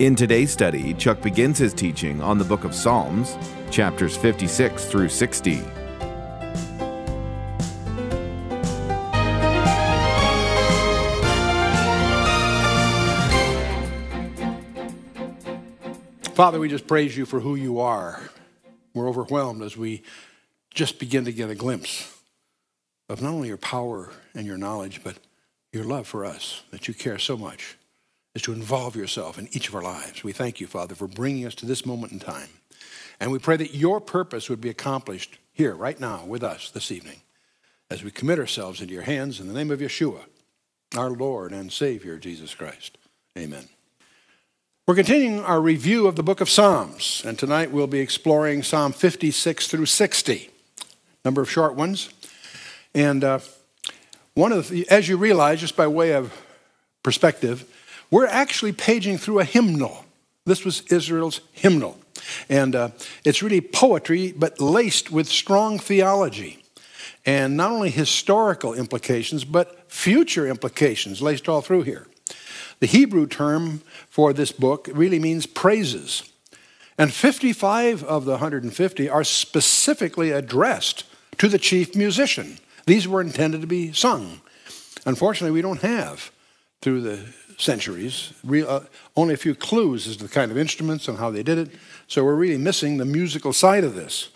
In today's study, Chuck begins his teaching on the book of Psalms, chapters 56 through 60. Father, we just praise you for who you are. We're overwhelmed as we just begin to get a glimpse of not only your power and your knowledge, but your love for us, that you care so much, is to involve yourself in each of our lives. We thank you, Father, for bringing us to this moment in time. And we pray that your purpose would be accomplished here, right now, with us this evening, as we commit ourselves into your hands in the name of Yeshua, our Lord and Savior, Jesus Christ. Amen. We're continuing our review of the book of Psalms, and tonight we'll be exploring Psalm 56 through 60, number of short ones. And uh, one of the, as you realize, just by way of perspective, we're actually paging through a hymnal. This was Israel's hymnal. And uh, it's really poetry, but laced with strong theology. And not only historical implications, but future implications laced all through here. The Hebrew term for this book really means praises. And 55 of the 150 are specifically addressed to the chief musician. These were intended to be sung. Unfortunately, we don't have, through the centuries, uh, only a few clues as to the kind of instruments and how they did it. So we're really missing the musical side of this.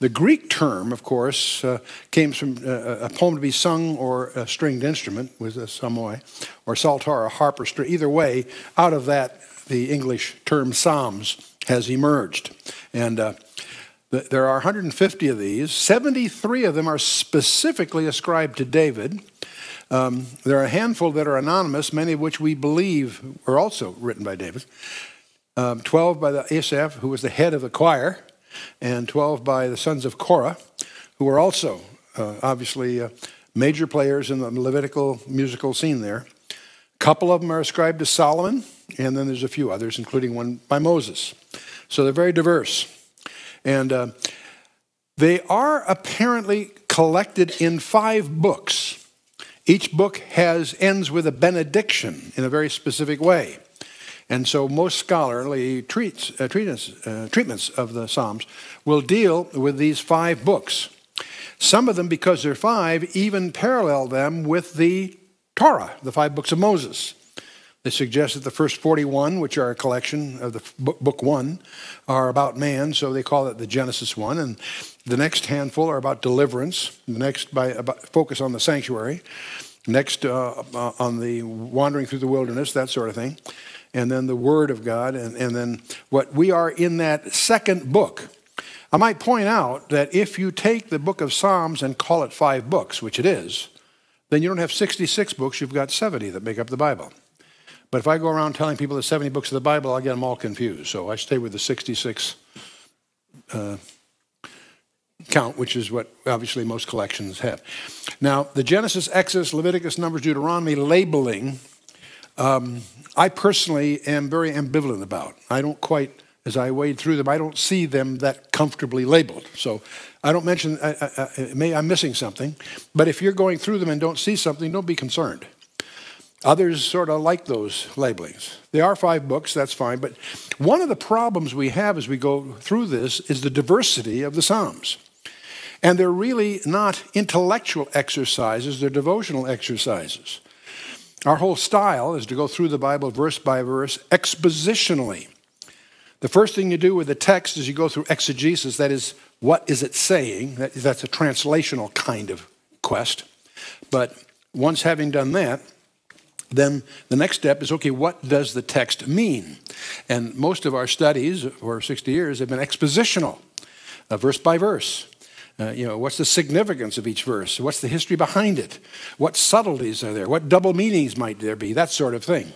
The Greek term, of course, uh, came from uh, a poem to be sung or a stringed instrument, was a psalmoi, or psalter, a harp or string. Either way, out of that, the English term psalms has emerged. And uh, th- there are 150 of these. 73 of them are specifically ascribed to David. Um, there are a handful that are anonymous, many of which we believe were also written by David. Um, 12 by the Asaph, who was the head of the choir and 12 by the sons of Korah, who were also uh, obviously uh, major players in the Levitical musical scene there. A couple of them are ascribed to Solomon, and then there's a few others, including one by Moses. So they're very diverse. And uh, they are apparently collected in five books. Each book has ends with a benediction in a very specific way. And so most scholarly treats, uh, treatments, uh, treatments of the Psalms will deal with these five books. Some of them, because they're five, even parallel them with the Torah, the five books of Moses. They suggest that the first 41, which are a collection of the book, one, are about man, so they call it the Genesis one. And the next handful are about deliverance. The next by about, focus on the sanctuary. Next uh, uh on the wandering through the wilderness, that sort of thing and then the Word of God, and, and then what we are in that second book. I might point out that if you take the book of Psalms and call it five books, which it is, then you don't have 66 books, you've got 70 that make up the Bible. But if I go around telling people there's 70 books of the Bible, I'll get them all confused. So I stay with the 66 uh, count, which is what obviously most collections have. Now, the Genesis, Exodus, Leviticus, Numbers, Deuteronomy labeling um, I personally am very ambivalent about. I don't quite, as I wade through them, I don't see them that comfortably labeled. So I don't mention, I, I, I, may, I'm missing something, but if you're going through them and don't see something, don't be concerned. Others sort of like those labelings. They are five books, that's fine. But one of the problems we have as we go through this is the diversity of the Psalms. And they're really not intellectual exercises, they're devotional exercises. Our whole style is to go through the Bible verse by verse expositionally. The first thing you do with the text is you go through exegesis, that is, what is it saying? that's a translational kind of quest. But once having done that, then the next step is okay, what does the text mean? And most of our studies for 60 years have been expositional, uh, verse by verse. Uh, you know, what's the significance of each verse? What's the history behind it? What subtleties are there? What double meanings might there be? That sort of thing.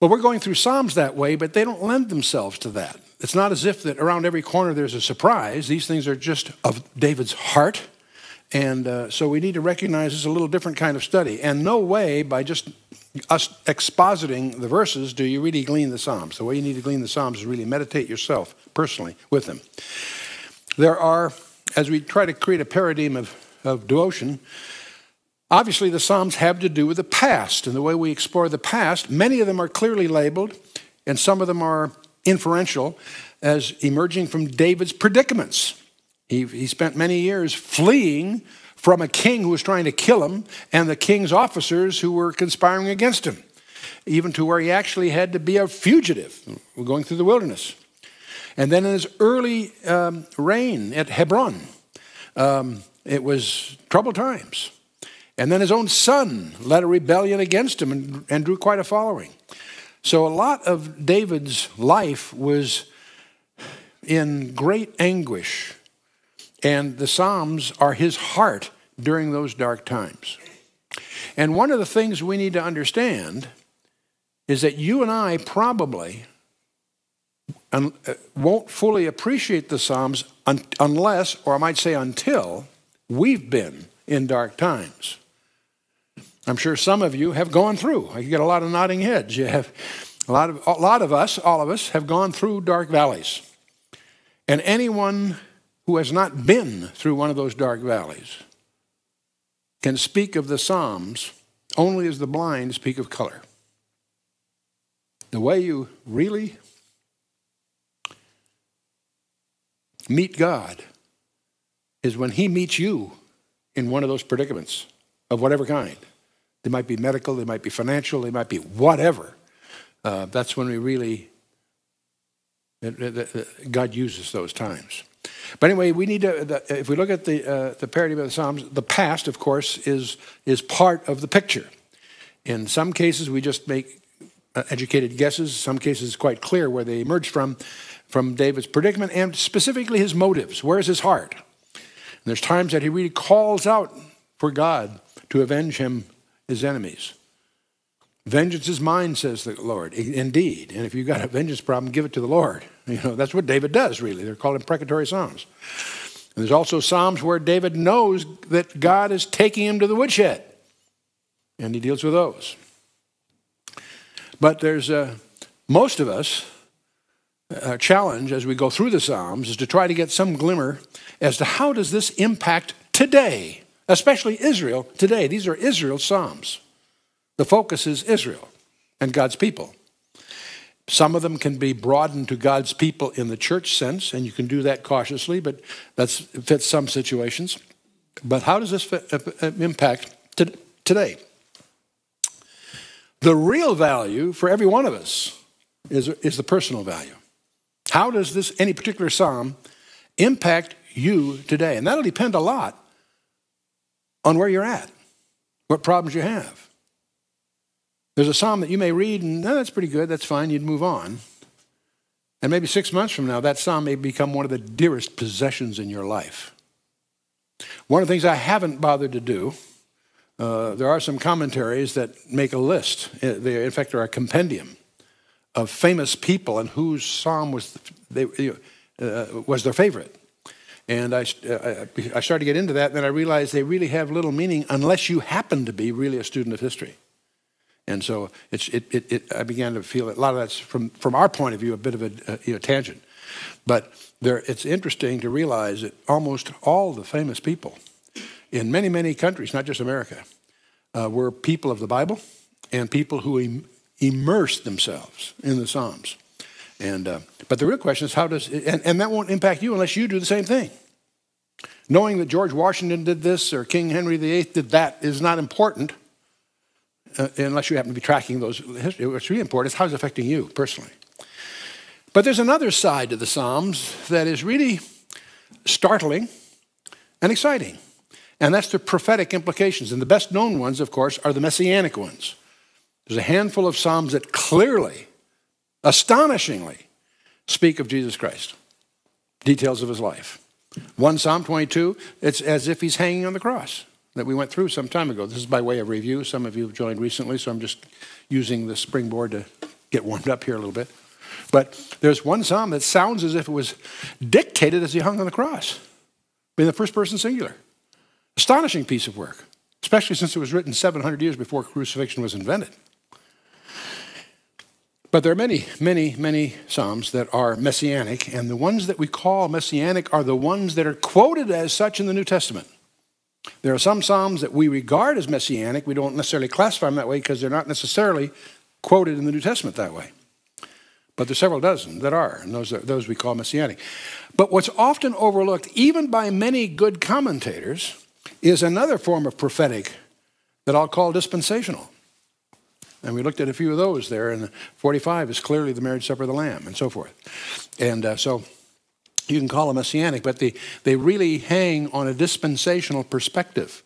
Well, we're going through Psalms that way, but they don't lend themselves to that. It's not as if that around every corner there's a surprise. These things are just of David's heart. And uh, so we need to recognize it's a little different kind of study. And no way by just us expositing the verses do you really glean the Psalms. The way you need to glean the Psalms is really meditate yourself personally with them. There are, as we try to create a paradigm of, of devotion, obviously the Psalms have to do with the past. And the way we explore the past, many of them are clearly labeled, and some of them are inferential as emerging from David's predicaments. He, he spent many years fleeing from a king who was trying to kill him and the king's officers who were conspiring against him, even to where he actually had to be a fugitive going through the wilderness. And then in his early um, reign at Hebron, um, it was troubled times. And then his own son led a rebellion against him and, and drew quite a following. So a lot of David's life was in great anguish, and the Psalms are his heart during those dark times. And one of the things we need to understand is that you and I probably uh, won't fully appreciate the Psalms unless, or I might say until, we've been in dark times. I'm sure some of you have gone through. I get a lot of nodding heads. You have a lot of a lot of us, all of us, have gone through dark valleys. And anyone who has not been through one of those dark valleys can speak of the Psalms only as the blind speak of color. The way you really meet God is when He meets you in one of those predicaments of whatever kind. They might be medical, they might be financial, they might be whatever. Uh, that's when we really, God uses those times. But anyway, we need to, if we look at the, uh, the paradigm of the Psalms, the past, of course, is, is part of the picture. In some cases, we just make uh, educated guesses. Some cases, it's quite clear where they emerge from, from David's predicament and specifically his motives. Where's his heart? And there's times that he really calls out for God to avenge him his enemies. Vengeance is mine, says the Lord. Indeed. And if you've got a vengeance problem, give it to the Lord. You know, that's what David does, really. They're called imprecatory Psalms. And there's also Psalms where David knows that God is taking him to the woodshed. And he deals with those. But there's uh, most of us, a challenge as we go through the Psalms is to try to get some glimmer as to how does this impact today especially Israel today. These are Israel's Psalms. The focus is Israel and God's people. Some of them can be broadened to God's people in the church sense, and you can do that cautiously, but that fits some situations. But how does this fit, uh, uh, impact today? The real value for every one of us is, is the personal value. How does this, any particular psalm, impact you today? And that'll depend a lot on where you're at, what problems you have. There's a psalm that you may read, and oh, that's pretty good, that's fine, you'd move on. And maybe six months from now, that psalm may become one of the dearest possessions in your life. One of the things I haven't bothered to do, uh, there are some commentaries that make a list. Uh, they, in fact, are a compendium of famous people and whose psalm was, they, uh, was their favorite. And I, uh, I started to get into that, and then I realized they really have little meaning unless you happen to be really a student of history. And so it, it, it, I began to feel a lot of that's, from, from our point of view, a bit of a, a you know, tangent. But there, it's interesting to realize that almost all the famous people in many, many countries, not just America, uh, were people of the Bible and people who Im- immersed themselves in the Psalms. And, uh, but the real question is how does, and, and that won't impact you unless you do the same thing. Knowing that George Washington did this or King Henry VIII did that is not important uh, unless you happen to be tracking those history. What's really important is how it's affecting you personally. But there's another side to the Psalms that is really startling and exciting, and that's the prophetic implications. And the best known ones, of course, are the messianic ones. There's a handful of Psalms that clearly astonishingly speak of Jesus Christ, details of his life. One Psalm 22, it's as if he's hanging on the cross that we went through some time ago. This is by way of review. Some of you have joined recently, so I'm just using the springboard to get warmed up here a little bit. But there's one psalm that sounds as if it was dictated as he hung on the cross, in the first person singular. Astonishing piece of work, especially since it was written 700 years before crucifixion was invented. But there are many, many, many Psalms that are messianic, and the ones that we call messianic are the ones that are quoted as such in the New Testament. There are some Psalms that we regard as messianic. We don't necessarily classify them that way because they're not necessarily quoted in the New Testament that way. But there's several dozen that are, and those, are, those we call messianic. But what's often overlooked, even by many good commentators, is another form of prophetic that I'll call dispensational. And we looked at a few of those there, and 45 is clearly the marriage supper of the Lamb, and so forth. And uh, so you can call them messianic, but they, they really hang on a dispensational perspective.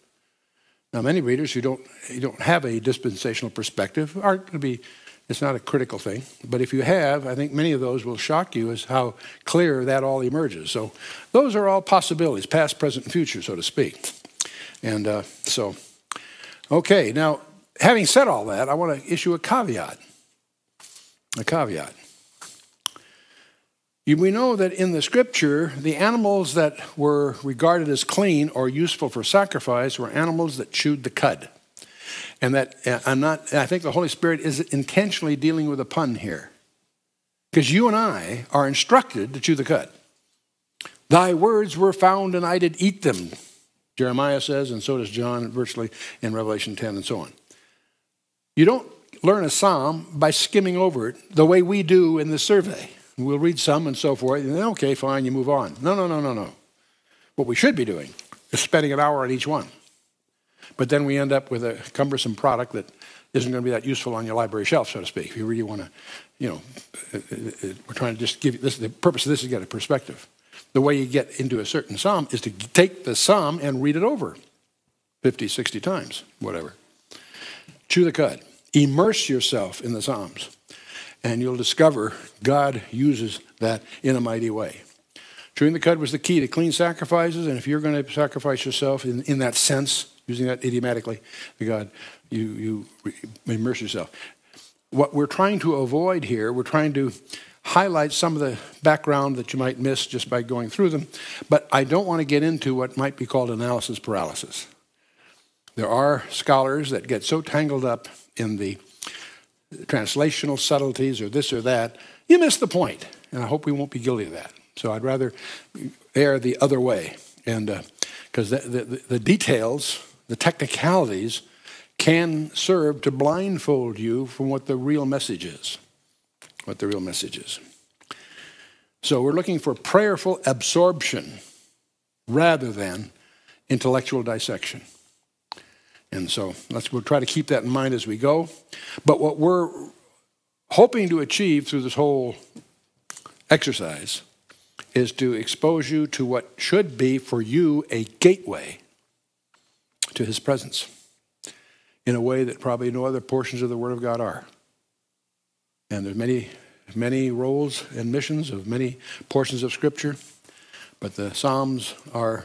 Now, many readers who don't, who don't have a dispensational perspective aren't going to be, it's not a critical thing. But if you have, I think many of those will shock you as how clear that all emerges. So those are all possibilities, past, present, and future, so to speak. And uh, so, okay, now having said all that, I want to issue a caveat. A caveat. We know that in the scripture, the animals that were regarded as clean or useful for sacrifice were animals that chewed the cud. And that uh, I'm not, I think the Holy Spirit is intentionally dealing with a pun here. Because you and I are instructed to chew the cud. Thy words were found and I did eat them, Jeremiah says, and so does John virtually in Revelation 10 and so on. You don't learn a psalm by skimming over it the way we do in the survey. We'll read some and so forth, and then, okay, fine, you move on. No, no, no, no, no. What we should be doing is spending an hour on each one. But then we end up with a cumbersome product that isn't going to be that useful on your library shelf, so to speak. If you really want to, you know, uh, uh, uh, we're trying to just give you this. The purpose of this is to get a perspective. The way you get into a certain psalm is to take the psalm and read it over 50, 60 times, whatever. Chew the cud. Immerse yourself in the Psalms, and you'll discover God uses that in a mighty way. Chewing the cud was the key to clean sacrifices, and if you're going to sacrifice yourself in, in that sense, using that idiomatically, God, you, you immerse yourself. What we're trying to avoid here, we're trying to highlight some of the background that you might miss just by going through them, but I don't want to get into what might be called analysis paralysis. There are scholars that get so tangled up in the translational subtleties or this or that, you miss the point. And I hope we won't be guilty of that. So I'd rather err the other way. And because uh, the, the, the details, the technicalities, can serve to blindfold you from what the real message is. What the real message is. So we're looking for prayerful absorption rather than intellectual dissection. And so let's we'll try to keep that in mind as we go. But what we're hoping to achieve through this whole exercise is to expose you to what should be for you a gateway to his presence in a way that probably no other portions of the Word of God are. And there's many, many roles and missions of many portions of Scripture, but the Psalms are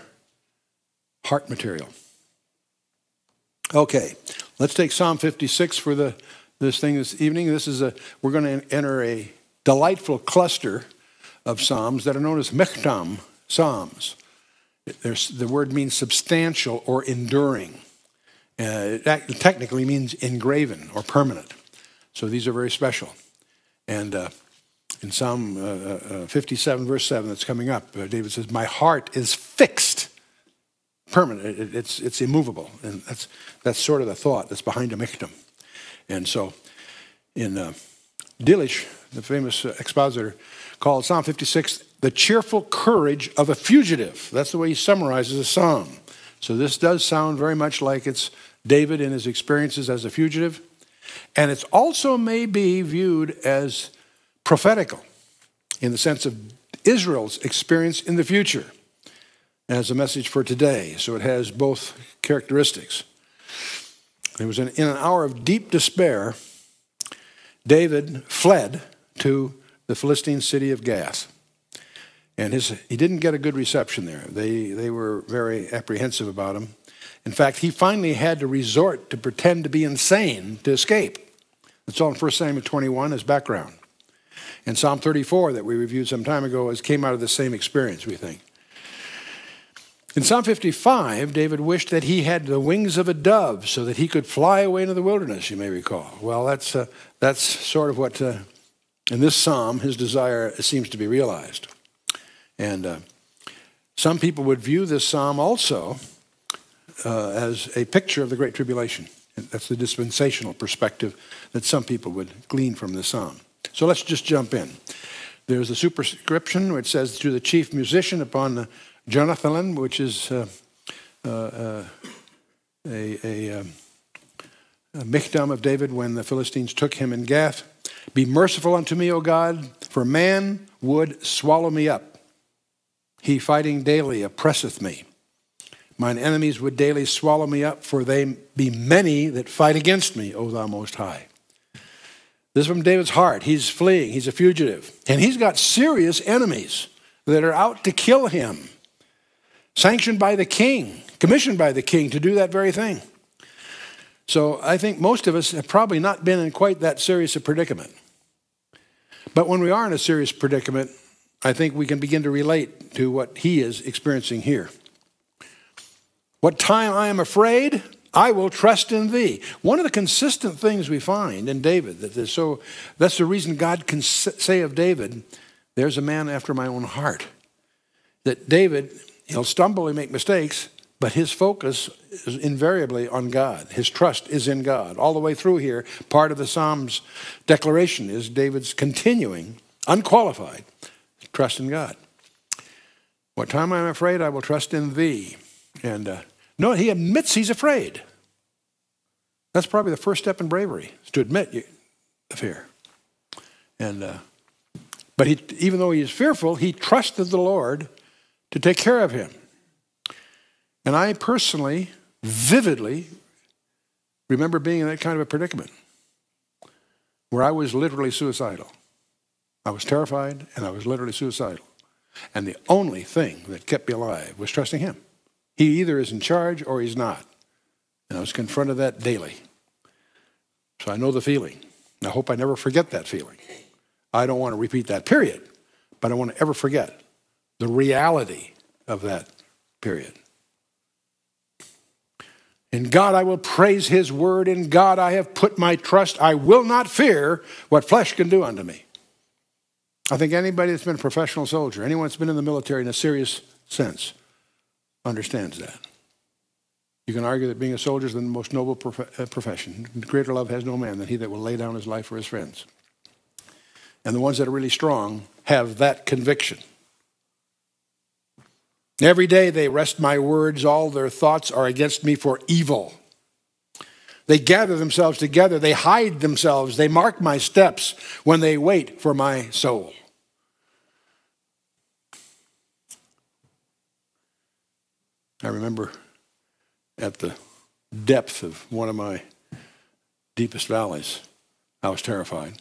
heart material. Okay, let's take Psalm 56 for the, this thing this evening. This is a, we're going to enter a delightful cluster of Psalms that are known as Michtam Psalms. There's, the word means substantial or enduring. Uh, it technically means engraven or permanent. So these are very special. And uh, in Psalm uh, uh 57, verse 7, that's coming up, uh, David says, My heart is fixed permanent. It, it's, it's immovable. And that's, that's sort of the thought that's behind a miktam. And so in uh, Delitzsch, the famous uh, expositor, called Psalm 56 the cheerful courage of a fugitive. That's the way he summarizes a psalm. So this does sound very much like it's David in his experiences as a fugitive. And it's also may be viewed as prophetical in the sense of Israel's experience in the future as a message for today. So it has both characteristics. It was in, in an hour of deep despair, David fled to the Philistine city of Gath. And his, he didn't get a good reception there. They, they were very apprehensive about him. In fact, he finally had to resort to pretend to be insane to escape. It's all in 1 Samuel 21 as background. And Psalm 34 that we reviewed some time ago has came out of the same experience, we think. In Psalm 55, David wished that he had the wings of a dove so that he could fly away into the wilderness, you may recall. Well, that's, uh, that's sort of what, uh, in this psalm, his desire seems to be realized. And uh, some people would view this psalm also uh, as a picture of the Great Tribulation. That's the dispensational perspective that some people would glean from this psalm. So let's just jump in. There's a superscription which says, To the chief musician upon the Jonathan, which is uh, uh, uh, a, a, um, a of David when the Philistines took him in Gath. Be merciful unto me, O God, for man would swallow me up. He fighting daily oppresseth me. Mine enemies would daily swallow me up, for they be many that fight against me, O thou most high. This is from David's heart. He's fleeing, he's a fugitive, and he's got serious enemies that are out to kill him, sanctioned by the king, commissioned by the king to do that very thing. So I think most of us have probably not been in quite that serious a predicament. But when we are in a serious predicament, I think we can begin to relate to what he is experiencing here. What time I am afraid, I will trust in thee. One of the consistent things we find in David that is so that's the reason God can say of David, there's a man after my own heart. That David, he'll stumble and make mistakes, but his focus is invariably on God. His trust is in God. All the way through here, part of the Psalms declaration is David's continuing, unqualified, trust in God. What time I am afraid, I will trust in thee. And uh, no, he admits he's afraid. That's probably the first step in bravery, is to admit you, the fear. And uh, but he, even though he is fearful, he trusted the Lord to take care of him. And I personally, vividly, remember being in that kind of a predicament where I was literally suicidal. I was terrified and I was literally suicidal. And the only thing that kept me alive was trusting him. He either is in charge or he's not. And I was confronted that daily. So I know the feeling. I hope I never forget that feeling. I don't want to repeat that period, but I want to ever forget the reality of that period. In God I will praise his word. In God I have put my trust. I will not fear what flesh can do unto me. I think anybody that's been a professional soldier, anyone that's been in the military in a serious sense, understands that. You can argue that being a soldier is the most noble prof- uh, profession. Greater love has no man than he that will lay down his life for his friends. And the ones that are really strong have that conviction. Every day they wrest my words, all their thoughts are against me for evil. They gather themselves together, they hide themselves, they mark my steps when they wait for my soul. I remember at the depth of one of my deepest valleys, I was terrified.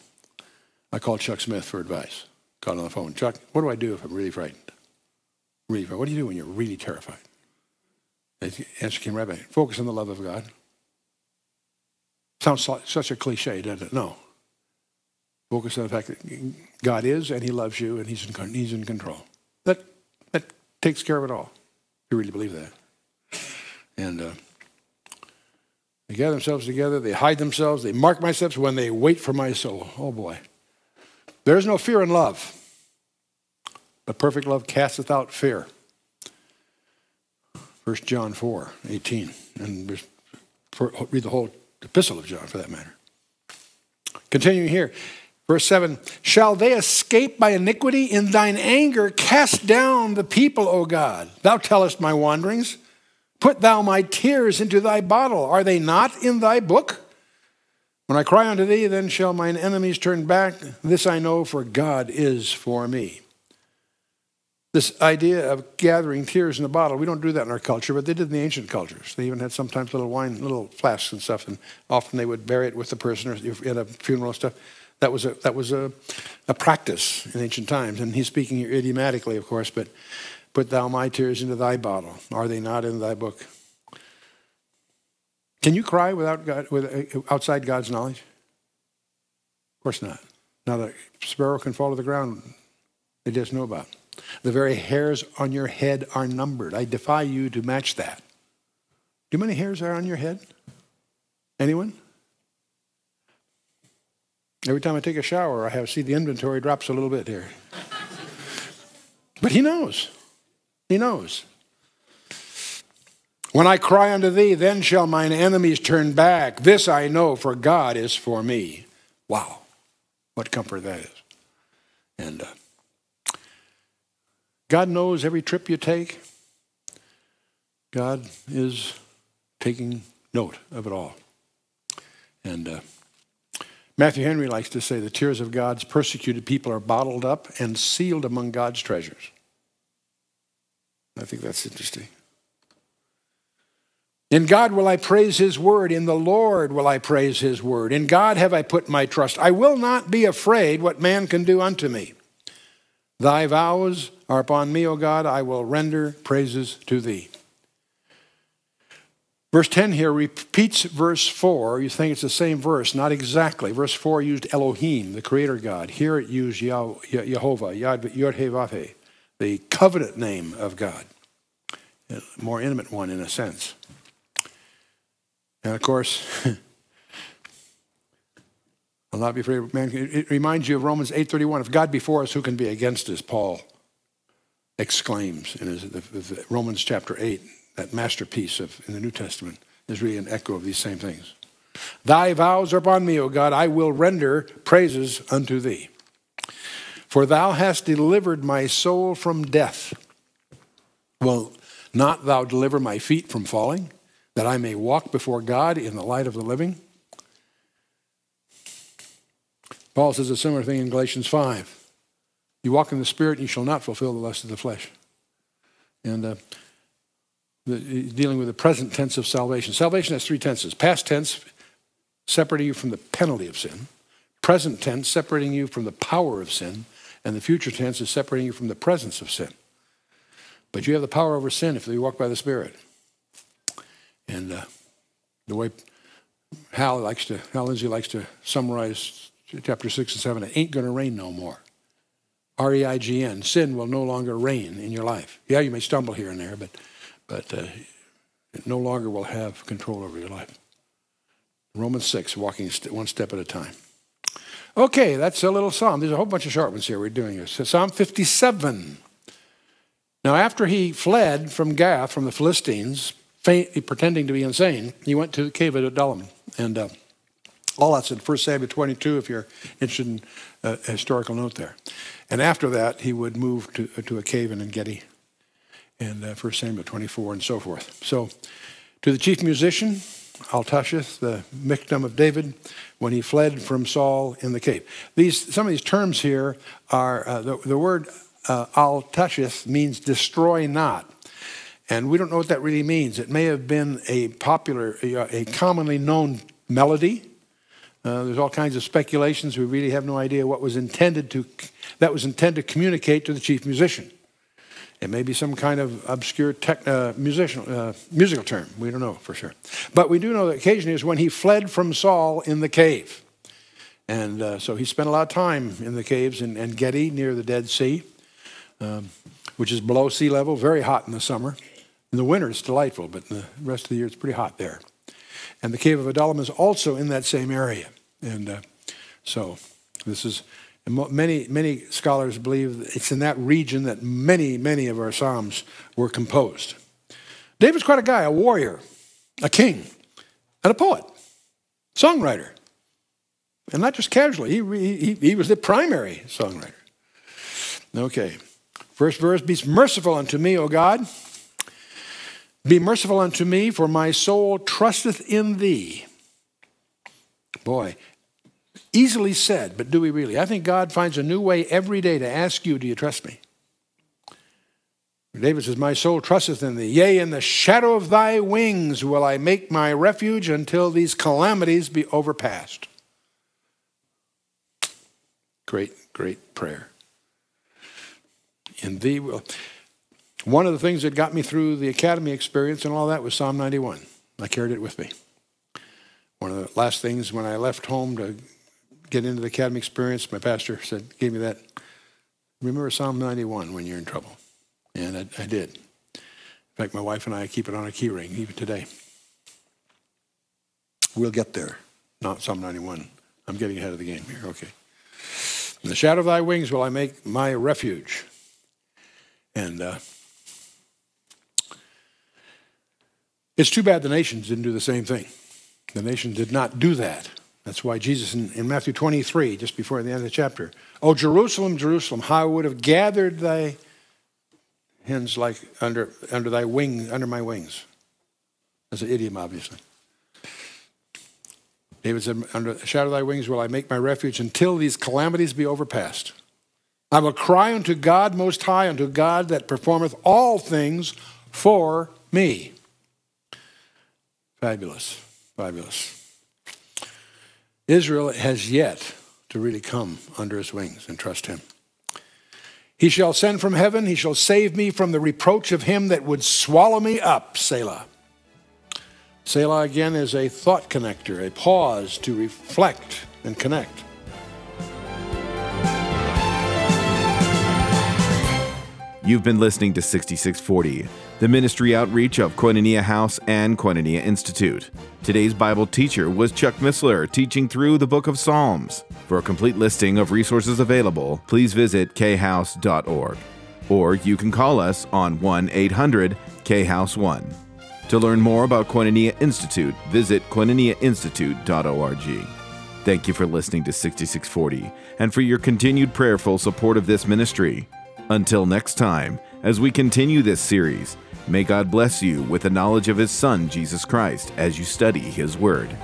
I called Chuck Smith for advice. Got on the phone. Chuck, what do I do if I'm really frightened? Really. What do you do when you're really terrified? The answer came right back. Focus on the love of God. Sounds like such a cliche, doesn't it? No. Focus on the fact that God is and He loves you and He's in, he's in control. That, that takes care of it all. You really believe that? And uh, they gather themselves together, they hide themselves, they mark my steps when they wait for my soul. Oh boy. There's no fear in love, but perfect love casteth out fear. 1 John 4 18. And read the whole epistle of John for that matter. Continuing here. Verse 7 Shall they escape by iniquity? In thine anger cast down the people, O God. Thou tellest my wanderings. Put thou my tears into thy bottle. Are they not in thy book? When I cry unto thee, then shall mine enemies turn back. This I know, for God is for me. This idea of gathering tears in a bottle, we don't do that in our culture, but they did in the ancient cultures. They even had sometimes little wine, little flasks and stuff, and often they would bury it with the person in a funeral and stuff. That was a, that was a, a practice in ancient times. And he's speaking here idiomatically, of course, but put thou my tears into thy bottle. Are they not in thy book? Can you cry without God, with, uh, outside God's knowledge? Of course not. Not a sparrow can fall to the ground. They just know about. The very hairs on your head are numbered. I defy you to match that. Do many hairs are on your head? Anyone? Every time I take a shower, I have see the inventory drops a little bit here. but he knows. He knows. When I cry unto thee, then shall mine enemies turn back. This I know, for God is for me. Wow, what comfort that is. And uh, God knows every trip you take. God is taking note of it all. And uh, Matthew Henry likes to say the tears of God's persecuted people are bottled up and sealed among God's treasures. I think that's interesting. In God will I praise his word. In the Lord will I praise his word. In God have I put my trust. I will not be afraid what man can do unto me. Thy vows are upon me, O God. I will render praises to thee. Verse 10 here repeats verse 4. You think it's the same verse, not exactly. Verse 4 used Elohim, the creator God. Here it used Jehovah, Yod the covenant name of God. A more intimate one in a sense. And of course, I'll not be afraid of man. It reminds you of Romans 8.31. If God be for us, who can be against us? Paul exclaims in his, Romans chapter 8 that masterpiece of in the New Testament is really an echo of these same things. Thy vows are upon me, O God, I will render praises unto thee. For thou hast delivered my soul from death. Will not thou deliver my feet from falling, that I may walk before God in the light of the living? Paul says a similar thing in Galatians 5. You walk in the Spirit, and you shall not fulfill the lust of the flesh. And uh, dealing with the present tense of salvation. Salvation has three tenses past tense, separating you from the penalty of sin, present tense, separating you from the power of sin, and the future tense is separating you from the presence of sin. But you have the power over sin if you walk by the Spirit. And uh, the way Hal likes to, Hal Lindsey likes to summarize chapter 6 and 7, it ain't going to rain no more. R E I G N. Sin will no longer reign in your life. Yeah, you may stumble here and there, but but uh, it no longer will have control over your life. Romans 6, walking one step at a time. Okay, that's a little psalm. There's a whole bunch of short ones here we're doing this. Psalm 57. Now, after he fled from Gath, from the Philistines, pretending to be insane, he went to the cave of Adullam. And uh, all that's in 1 Samuel 22 if you're interested in a historical note there. And after that, he would move to, to a cave in Engedi and uh, 1 Samuel 24 and so forth. So, to the chief musician, Al-taschith, the Michtam of David, when he fled from Saul in the cave. These, some of these terms here are uh, the, the, word uh, means destroy not. And we don't know what that really means. It may have been a popular, a commonly known melody. Uh, there's all kinds of speculations. We really have no idea what was intended to, that was intended to communicate to the chief musician. It may be some kind of obscure tech, uh, musician, uh, musical term. We don't know for sure. But we do know that occasionally is when he fled from Saul in the cave. And uh, so he spent a lot of time in the caves in Engedi near the Dead Sea, um, which is below sea level, very hot in the summer. In the winter, it's delightful, but the rest of the year, it's pretty hot there. And the cave of Adullam is also in that same area. And uh, so this is many, many scholars believe it's in that region that many, many of our Psalms were composed. David's quite a guy, a warrior, a king, and a poet, songwriter. And not just casually, he, he, he was the primary songwriter. Okay. First verse Be merciful unto me, O God. Be merciful unto me, for my soul trusteth in thee. Boy, Easily said, but do we really? I think God finds a new way every day to ask you, Do you trust me? David says, My soul trusteth in thee. Yea, in the shadow of thy wings will I make my refuge until these calamities be overpassed. Great, great prayer. In thee will. One of the things that got me through the academy experience and all that was Psalm 91. I carried it with me. One of the last things when I left home to get into the academy experience, my pastor said, gave me that. Remember Psalm 91 when you're in trouble. And I, I did. In fact, my wife and I keep it on a key ring even today. We'll get there. Not Psalm 91. I'm getting ahead of the game here. Okay. In the shadow of thy wings will I make my refuge. And uh, it's too bad the nations didn't do the same thing. The nation did not do that. That's why Jesus in, in Matthew 23, just before the end of the chapter, Oh, Jerusalem, Jerusalem, how I would have gathered thy hens like under, under thy wing, under my wings. That's an idiom, obviously. David said, Under the shadow of thy wings will I make my refuge until these calamities be overpassed. I will cry unto God most high, unto God that performeth all things for me. Fabulous, fabulous. Israel has yet to really come under his wings and trust him. He shall send from heaven, he shall save me from the reproach of him that would swallow me up, Selah. Selah again is a thought connector, a pause to reflect and connect. You've been listening to 6640, the ministry outreach of Koinonia House and Koinonia Institute. Today's Bible teacher was Chuck Missler, teaching through the book of Psalms. For a complete listing of resources available, please visit khouse.org. Or you can call us on 1 800 Khouse 1. To learn more about Koinonia Institute, visit koinoniainstitute.org. Thank you for listening to 6640 and for your continued prayerful support of this ministry. Until next time, as we continue this series, may God bless you with the knowledge of His Son, Jesus Christ, as you study His Word.